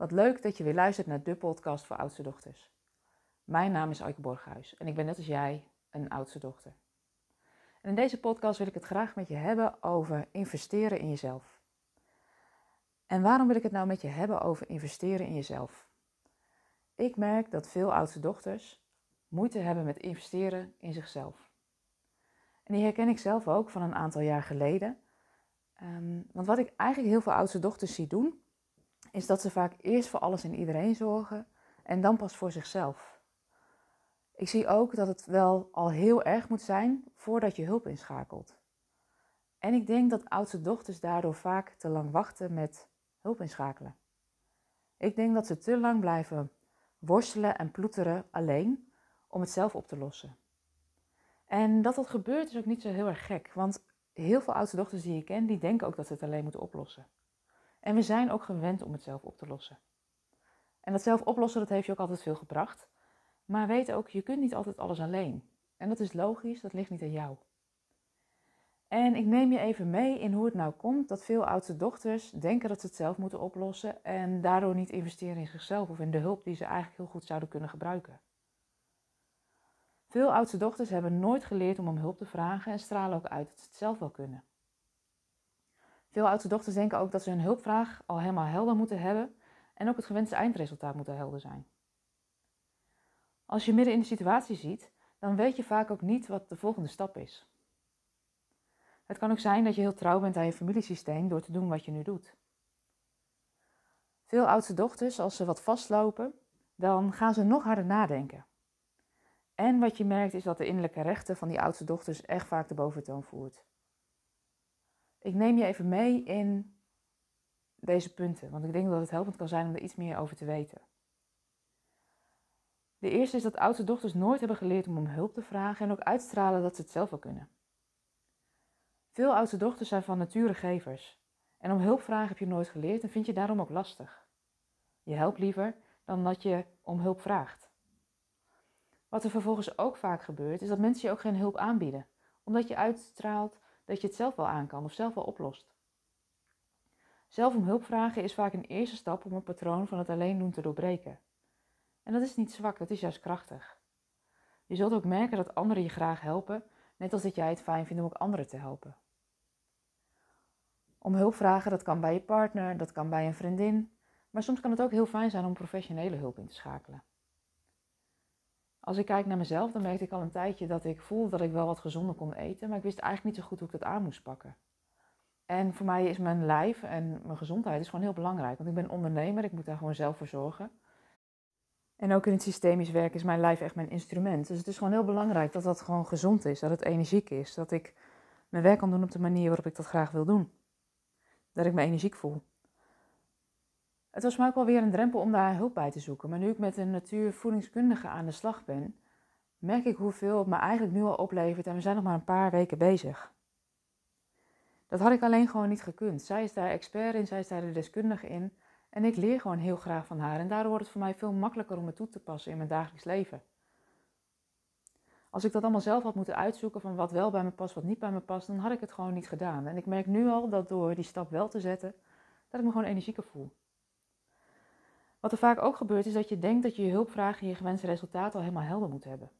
Wat leuk dat je weer luistert naar de podcast voor oudste dochters. Mijn naam is Aike Borghuis en ik ben net als jij een oudste dochter. En in deze podcast wil ik het graag met je hebben over investeren in jezelf. En waarom wil ik het nou met je hebben over investeren in jezelf? Ik merk dat veel oudste dochters moeite hebben met investeren in zichzelf. En die herken ik zelf ook van een aantal jaar geleden. Um, want wat ik eigenlijk heel veel oudste dochters zie doen, is dat ze vaak eerst voor alles en iedereen zorgen en dan pas voor zichzelf. Ik zie ook dat het wel al heel erg moet zijn voordat je hulp inschakelt. En ik denk dat oudste dochters daardoor vaak te lang wachten met hulp inschakelen. Ik denk dat ze te lang blijven worstelen en ploeteren alleen om het zelf op te lossen. En dat dat gebeurt is ook niet zo heel erg gek, want heel veel oudste dochters die ik ken, die denken ook dat ze het alleen moeten oplossen. En we zijn ook gewend om het zelf op te lossen. En dat zelf oplossen, dat heeft je ook altijd veel gebracht. Maar weet ook, je kunt niet altijd alles alleen. En dat is logisch, dat ligt niet aan jou. En ik neem je even mee in hoe het nou komt dat veel oudste dochters denken dat ze het zelf moeten oplossen en daardoor niet investeren in zichzelf of in de hulp die ze eigenlijk heel goed zouden kunnen gebruiken. Veel oudste dochters hebben nooit geleerd om om hulp te vragen en stralen ook uit dat ze het zelf wel kunnen. Veel oudste dochters denken ook dat ze hun hulpvraag al helemaal helder moeten hebben en ook het gewenste eindresultaat moet helder zijn. Als je midden in de situatie ziet, dan weet je vaak ook niet wat de volgende stap is. Het kan ook zijn dat je heel trouw bent aan je familiesysteem door te doen wat je nu doet. Veel oudste dochters, als ze wat vastlopen, dan gaan ze nog harder nadenken. En wat je merkt is dat de innerlijke rechten van die oudste dochters echt vaak de boventoon voert. Ik neem je even mee in deze punten, want ik denk dat het helpend kan zijn om er iets meer over te weten. De eerste is dat oudste dochters nooit hebben geleerd om om hulp te vragen en ook uitstralen dat ze het zelf wel kunnen. Veel oudste dochters zijn van nature gevers en om hulp vragen heb je nooit geleerd en vind je daarom ook lastig. Je helpt liever dan dat je om hulp vraagt. Wat er vervolgens ook vaak gebeurt, is dat mensen je ook geen hulp aanbieden, omdat je uitstraalt dat je het zelf wel aan kan of zelf wel oplost. Zelf om hulp vragen is vaak een eerste stap om een patroon van het alleen doen te doorbreken. En dat is niet zwak, dat is juist krachtig. Je zult ook merken dat anderen je graag helpen, net als dat jij het fijn vindt om ook anderen te helpen. Om hulp vragen, dat kan bij je partner, dat kan bij een vriendin, maar soms kan het ook heel fijn zijn om professionele hulp in te schakelen. Als ik kijk naar mezelf, dan merkte ik al een tijdje dat ik voelde dat ik wel wat gezonder kon eten, maar ik wist eigenlijk niet zo goed hoe ik dat aan moest pakken. En voor mij is mijn lijf en mijn gezondheid is gewoon heel belangrijk, want ik ben ondernemer, ik moet daar gewoon zelf voor zorgen. En ook in het systemisch werk is mijn lijf echt mijn instrument. Dus het is gewoon heel belangrijk dat dat gewoon gezond is, dat het energiek is, dat ik mijn werk kan doen op de manier waarop ik dat graag wil doen. Dat ik me energiek voel. Het was mij ook wel weer een drempel om daar hulp bij te zoeken. Maar nu ik met een natuurvoedingskundige aan de slag ben, merk ik hoeveel het me eigenlijk nu al oplevert en we zijn nog maar een paar weken bezig. Dat had ik alleen gewoon niet gekund. Zij is daar expert in, zij is daar de deskundige in. En ik leer gewoon heel graag van haar. En daardoor wordt het voor mij veel makkelijker om het toe te passen in mijn dagelijks leven. Als ik dat allemaal zelf had moeten uitzoeken van wat wel bij me past, wat niet bij me past, dan had ik het gewoon niet gedaan. En ik merk nu al dat door die stap wel te zetten, dat ik me gewoon energieker voel. Wat er vaak ook gebeurt is dat je denkt dat je je hulpvraag en je gewenste resultaat al helemaal helder moet hebben.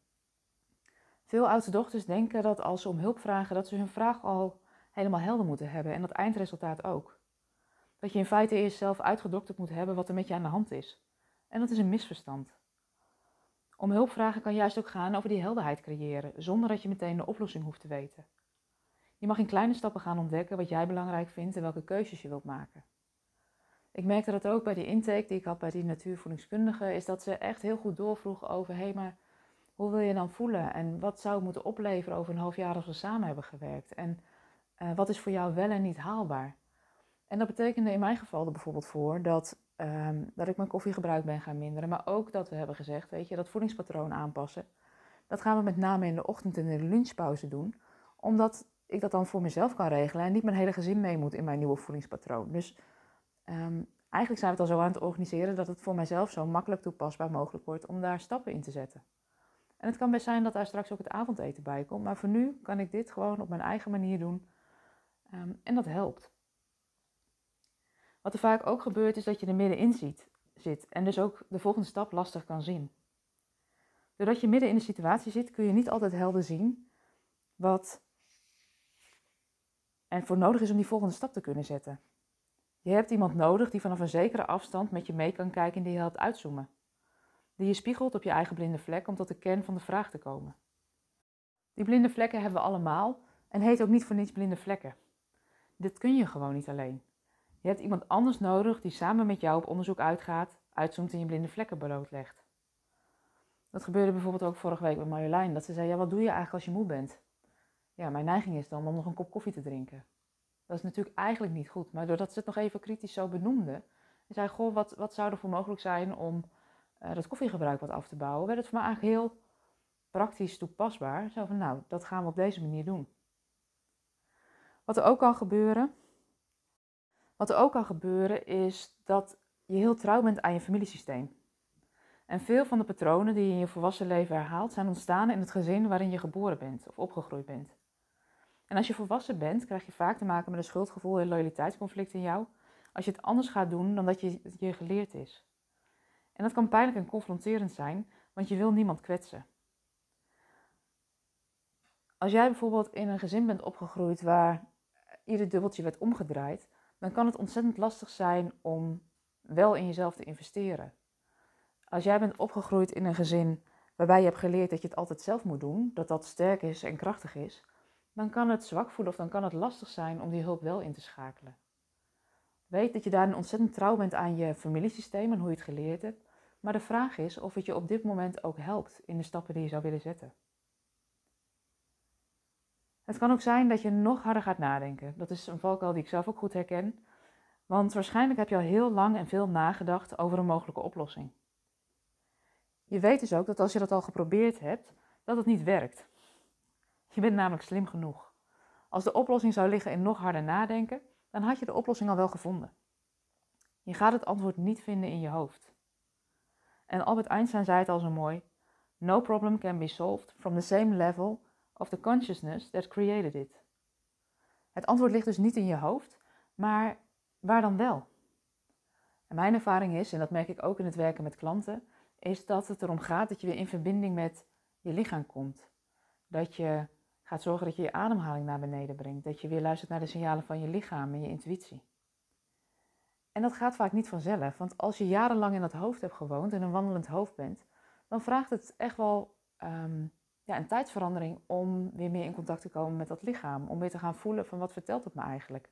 Veel oudste dochters denken dat als ze om hulp vragen, dat ze hun vraag al helemaal helder moeten hebben en dat eindresultaat ook. Dat je in feite eerst zelf uitgedokterd moet hebben wat er met je aan de hand is. En dat is een misverstand. Om hulp vragen kan juist ook gaan over die helderheid creëren, zonder dat je meteen de oplossing hoeft te weten. Je mag in kleine stappen gaan ontdekken wat jij belangrijk vindt en welke keuzes je wilt maken. Ik merkte dat ook bij die intake die ik had bij die natuurvoedingskundige, is dat ze echt heel goed doorvroeg over, hé, maar hoe wil je dan voelen? En wat zou het moeten opleveren over een half jaar als we samen hebben gewerkt? En uh, wat is voor jou wel en niet haalbaar? En dat betekende in mijn geval er bijvoorbeeld voor dat, um, dat ik mijn koffiegebruik ben gaan minderen, maar ook dat we hebben gezegd, weet je, dat voedingspatroon aanpassen. Dat gaan we met name in de ochtend en in de lunchpauze doen, omdat ik dat dan voor mezelf kan regelen en niet mijn hele gezin mee moet in mijn nieuwe voedingspatroon. Dus Um, eigenlijk zijn we het al zo aan het organiseren dat het voor mijzelf zo makkelijk toepasbaar mogelijk wordt om daar stappen in te zetten. En het kan best zijn dat daar straks ook het avondeten bij komt, maar voor nu kan ik dit gewoon op mijn eigen manier doen um, en dat helpt. Wat er vaak ook gebeurt is dat je er middenin zit en dus ook de volgende stap lastig kan zien. Doordat je midden in de situatie zit, kun je niet altijd helder zien wat er voor nodig is om die volgende stap te kunnen zetten. Je hebt iemand nodig die vanaf een zekere afstand met je mee kan kijken en die je helpt uitzoomen. Die je spiegelt op je eigen blinde vlek om tot de kern van de vraag te komen. Die blinde vlekken hebben we allemaal en heet ook niet voor niets blinde vlekken. Dit kun je gewoon niet alleen. Je hebt iemand anders nodig die samen met jou op onderzoek uitgaat, uitzoomt en je blinde vlekken blootlegt. Dat gebeurde bijvoorbeeld ook vorige week met Marjolein. Dat ze zei, ja wat doe je eigenlijk als je moe bent? Ja, mijn neiging is dan om nog een kop koffie te drinken. Dat is natuurlijk eigenlijk niet goed. Maar doordat ze het nog even kritisch zo benoemde. En zei, goh, wat, wat zou er voor mogelijk zijn om uh, dat koffiegebruik wat af te bouwen? Werd het voor mij eigenlijk heel praktisch toepasbaar. Zo van, nou, dat gaan we op deze manier doen. Wat er ook kan gebeuren, wat er ook kan gebeuren is dat je heel trouw bent aan je familiesysteem. En veel van de patronen die je in je volwassen leven herhaalt, zijn ontstaan in het gezin waarin je geboren bent of opgegroeid bent. En als je volwassen bent, krijg je vaak te maken met een schuldgevoel en loyaliteitsconflict in jou, als je het anders gaat doen dan dat je, je geleerd is. En dat kan pijnlijk en confronterend zijn, want je wil niemand kwetsen. Als jij bijvoorbeeld in een gezin bent opgegroeid waar ieder dubbeltje werd omgedraaid, dan kan het ontzettend lastig zijn om wel in jezelf te investeren. Als jij bent opgegroeid in een gezin waarbij je hebt geleerd dat je het altijd zelf moet doen, dat dat sterk is en krachtig is, dan kan het zwak voelen of dan kan het lastig zijn om die hulp wel in te schakelen. Weet dat je daarin ontzettend trouw bent aan je familiesysteem en hoe je het geleerd hebt, maar de vraag is of het je op dit moment ook helpt in de stappen die je zou willen zetten. Het kan ook zijn dat je nog harder gaat nadenken. Dat is een valkuil die ik zelf ook goed herken. Want waarschijnlijk heb je al heel lang en veel nagedacht over een mogelijke oplossing. Je weet dus ook dat als je dat al geprobeerd hebt, dat het niet werkt. Je bent namelijk slim genoeg. Als de oplossing zou liggen in nog harder nadenken, dan had je de oplossing al wel gevonden. Je gaat het antwoord niet vinden in je hoofd. En Albert Einstein zei het al zo mooi: No problem can be solved from the same level of the consciousness that created it. Het antwoord ligt dus niet in je hoofd, maar waar dan wel? En mijn ervaring is, en dat merk ik ook in het werken met klanten, is dat het erom gaat dat je weer in verbinding met je lichaam komt. Dat je gaat zorgen dat je je ademhaling naar beneden brengt. Dat je weer luistert naar de signalen van je lichaam en je intuïtie. En dat gaat vaak niet vanzelf, want als je jarenlang in dat hoofd hebt gewoond en een wandelend hoofd bent, dan vraagt het echt wel um, ja, een tijdsverandering om weer meer in contact te komen met dat lichaam. Om weer te gaan voelen van wat vertelt het me eigenlijk.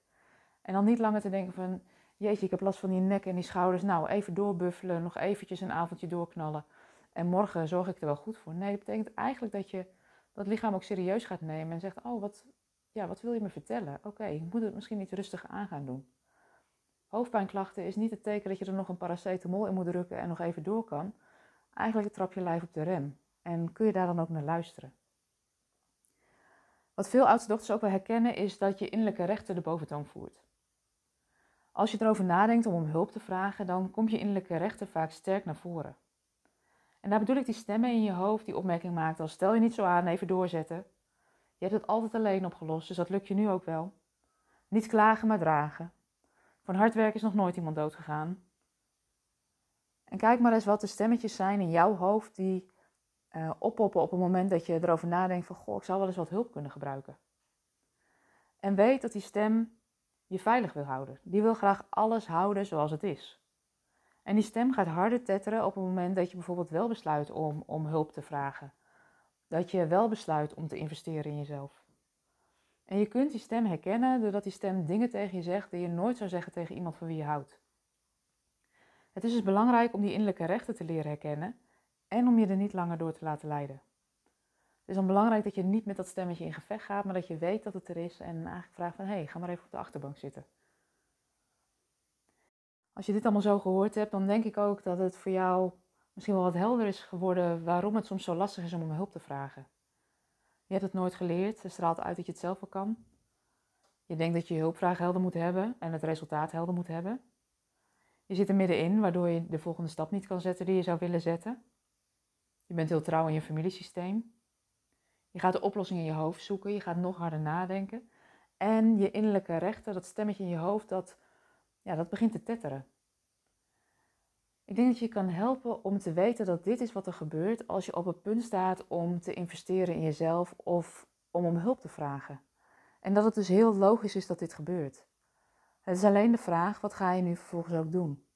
En dan niet langer te denken van, jeetje, ik heb last van die nek en die schouders. Nou, even doorbuffelen, nog eventjes een avondje doorknallen. En morgen zorg ik er wel goed voor. Nee, dat betekent eigenlijk dat je dat lichaam ook serieus gaat nemen en zegt, oh, wat, ja, wat wil je me vertellen? Oké, ik moet het misschien iets rustiger aan gaan doen. Hoofdpijnklachten is niet het teken dat je er nog een paracetamol in moet drukken en nog even door kan. Eigenlijk trap je lijf op de rem. En kun je daar dan ook naar luisteren? Wat veel oudste dochters ook wel herkennen is dat je innerlijke rechter de boventoon voert. Als je erover nadenkt om om hulp te vragen, dan komt je innerlijke rechter vaak sterk naar voren. En daar bedoel ik die stemmen in je hoofd die opmerking maakt als stel je niet zo aan, even doorzetten. Je hebt het altijd alleen opgelost, dus dat lukt je nu ook wel. Niet klagen, maar dragen. Van hard werken is nog nooit iemand doodgegaan. En kijk maar eens wat de stemmetjes zijn in jouw hoofd die uh, oppoppen op het moment dat je erover nadenkt van, goh, ik zou wel eens wat hulp kunnen gebruiken. En weet dat die stem je veilig wil houden. Die wil graag alles houden zoals het is. En die stem gaat harder tetteren op het moment dat je bijvoorbeeld wel besluit om, om hulp te vragen. Dat je wel besluit om te investeren in jezelf. En je kunt die stem herkennen doordat die stem dingen tegen je zegt die je nooit zou zeggen tegen iemand van wie je houdt. Het is dus belangrijk om die innerlijke rechten te leren herkennen en om je er niet langer door te laten leiden. Het is dan belangrijk dat je niet met dat stemmetje in gevecht gaat, maar dat je weet dat het er is en eigenlijk vraagt van hé, hey, ga maar even op de achterbank zitten. Als je dit allemaal zo gehoord hebt, dan denk ik ook dat het voor jou misschien wel wat helder is geworden waarom het soms zo lastig is om om hulp te vragen. Je hebt het nooit geleerd, het straalt uit dat je het zelf wel kan. Je denkt dat je je hulpvraag helder moet hebben en het resultaat helder moet hebben. Je zit er middenin, waardoor je de volgende stap niet kan zetten die je zou willen zetten. Je bent heel trouw in je familiesysteem. Je gaat de oplossing in je hoofd zoeken, je gaat nog harder nadenken. En je innerlijke rechter, dat stemmetje in je hoofd, dat, ja, dat begint te tetteren. Ik denk dat je kan helpen om te weten dat dit is wat er gebeurt als je op het punt staat om te investeren in jezelf of om om hulp te vragen. En dat het dus heel logisch is dat dit gebeurt. Het is alleen de vraag, wat ga je nu vervolgens ook doen?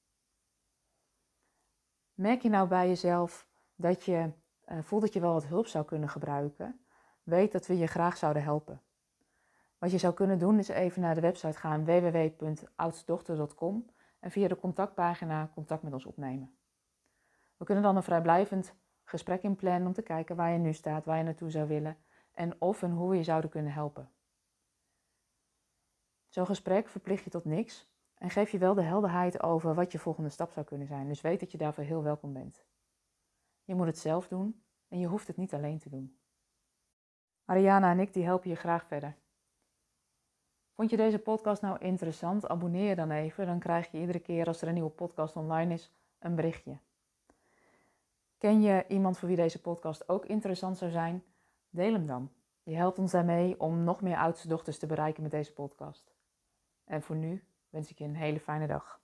Merk je nou bij jezelf dat je uh, voelt dat je wel wat hulp zou kunnen gebruiken? Weet dat we je graag zouden helpen. Wat je zou kunnen doen is even naar de website gaan www.oudsdochter.com en via de contactpagina contact met ons opnemen. We kunnen dan een vrijblijvend gesprek inplannen om te kijken waar je nu staat, waar je naartoe zou willen en of en hoe we je zouden kunnen helpen. Zo'n gesprek verplicht je tot niks en geeft je wel de helderheid over wat je volgende stap zou kunnen zijn. Dus weet dat je daarvoor heel welkom bent. Je moet het zelf doen en je hoeft het niet alleen te doen. Ariana en ik die helpen je graag verder. Vond je deze podcast nou interessant? Abonneer je dan even, dan krijg je iedere keer als er een nieuwe podcast online is een berichtje. Ken je iemand voor wie deze podcast ook interessant zou zijn? Deel hem dan. Je helpt ons daarmee om nog meer oudste dochters te bereiken met deze podcast. En voor nu wens ik je een hele fijne dag.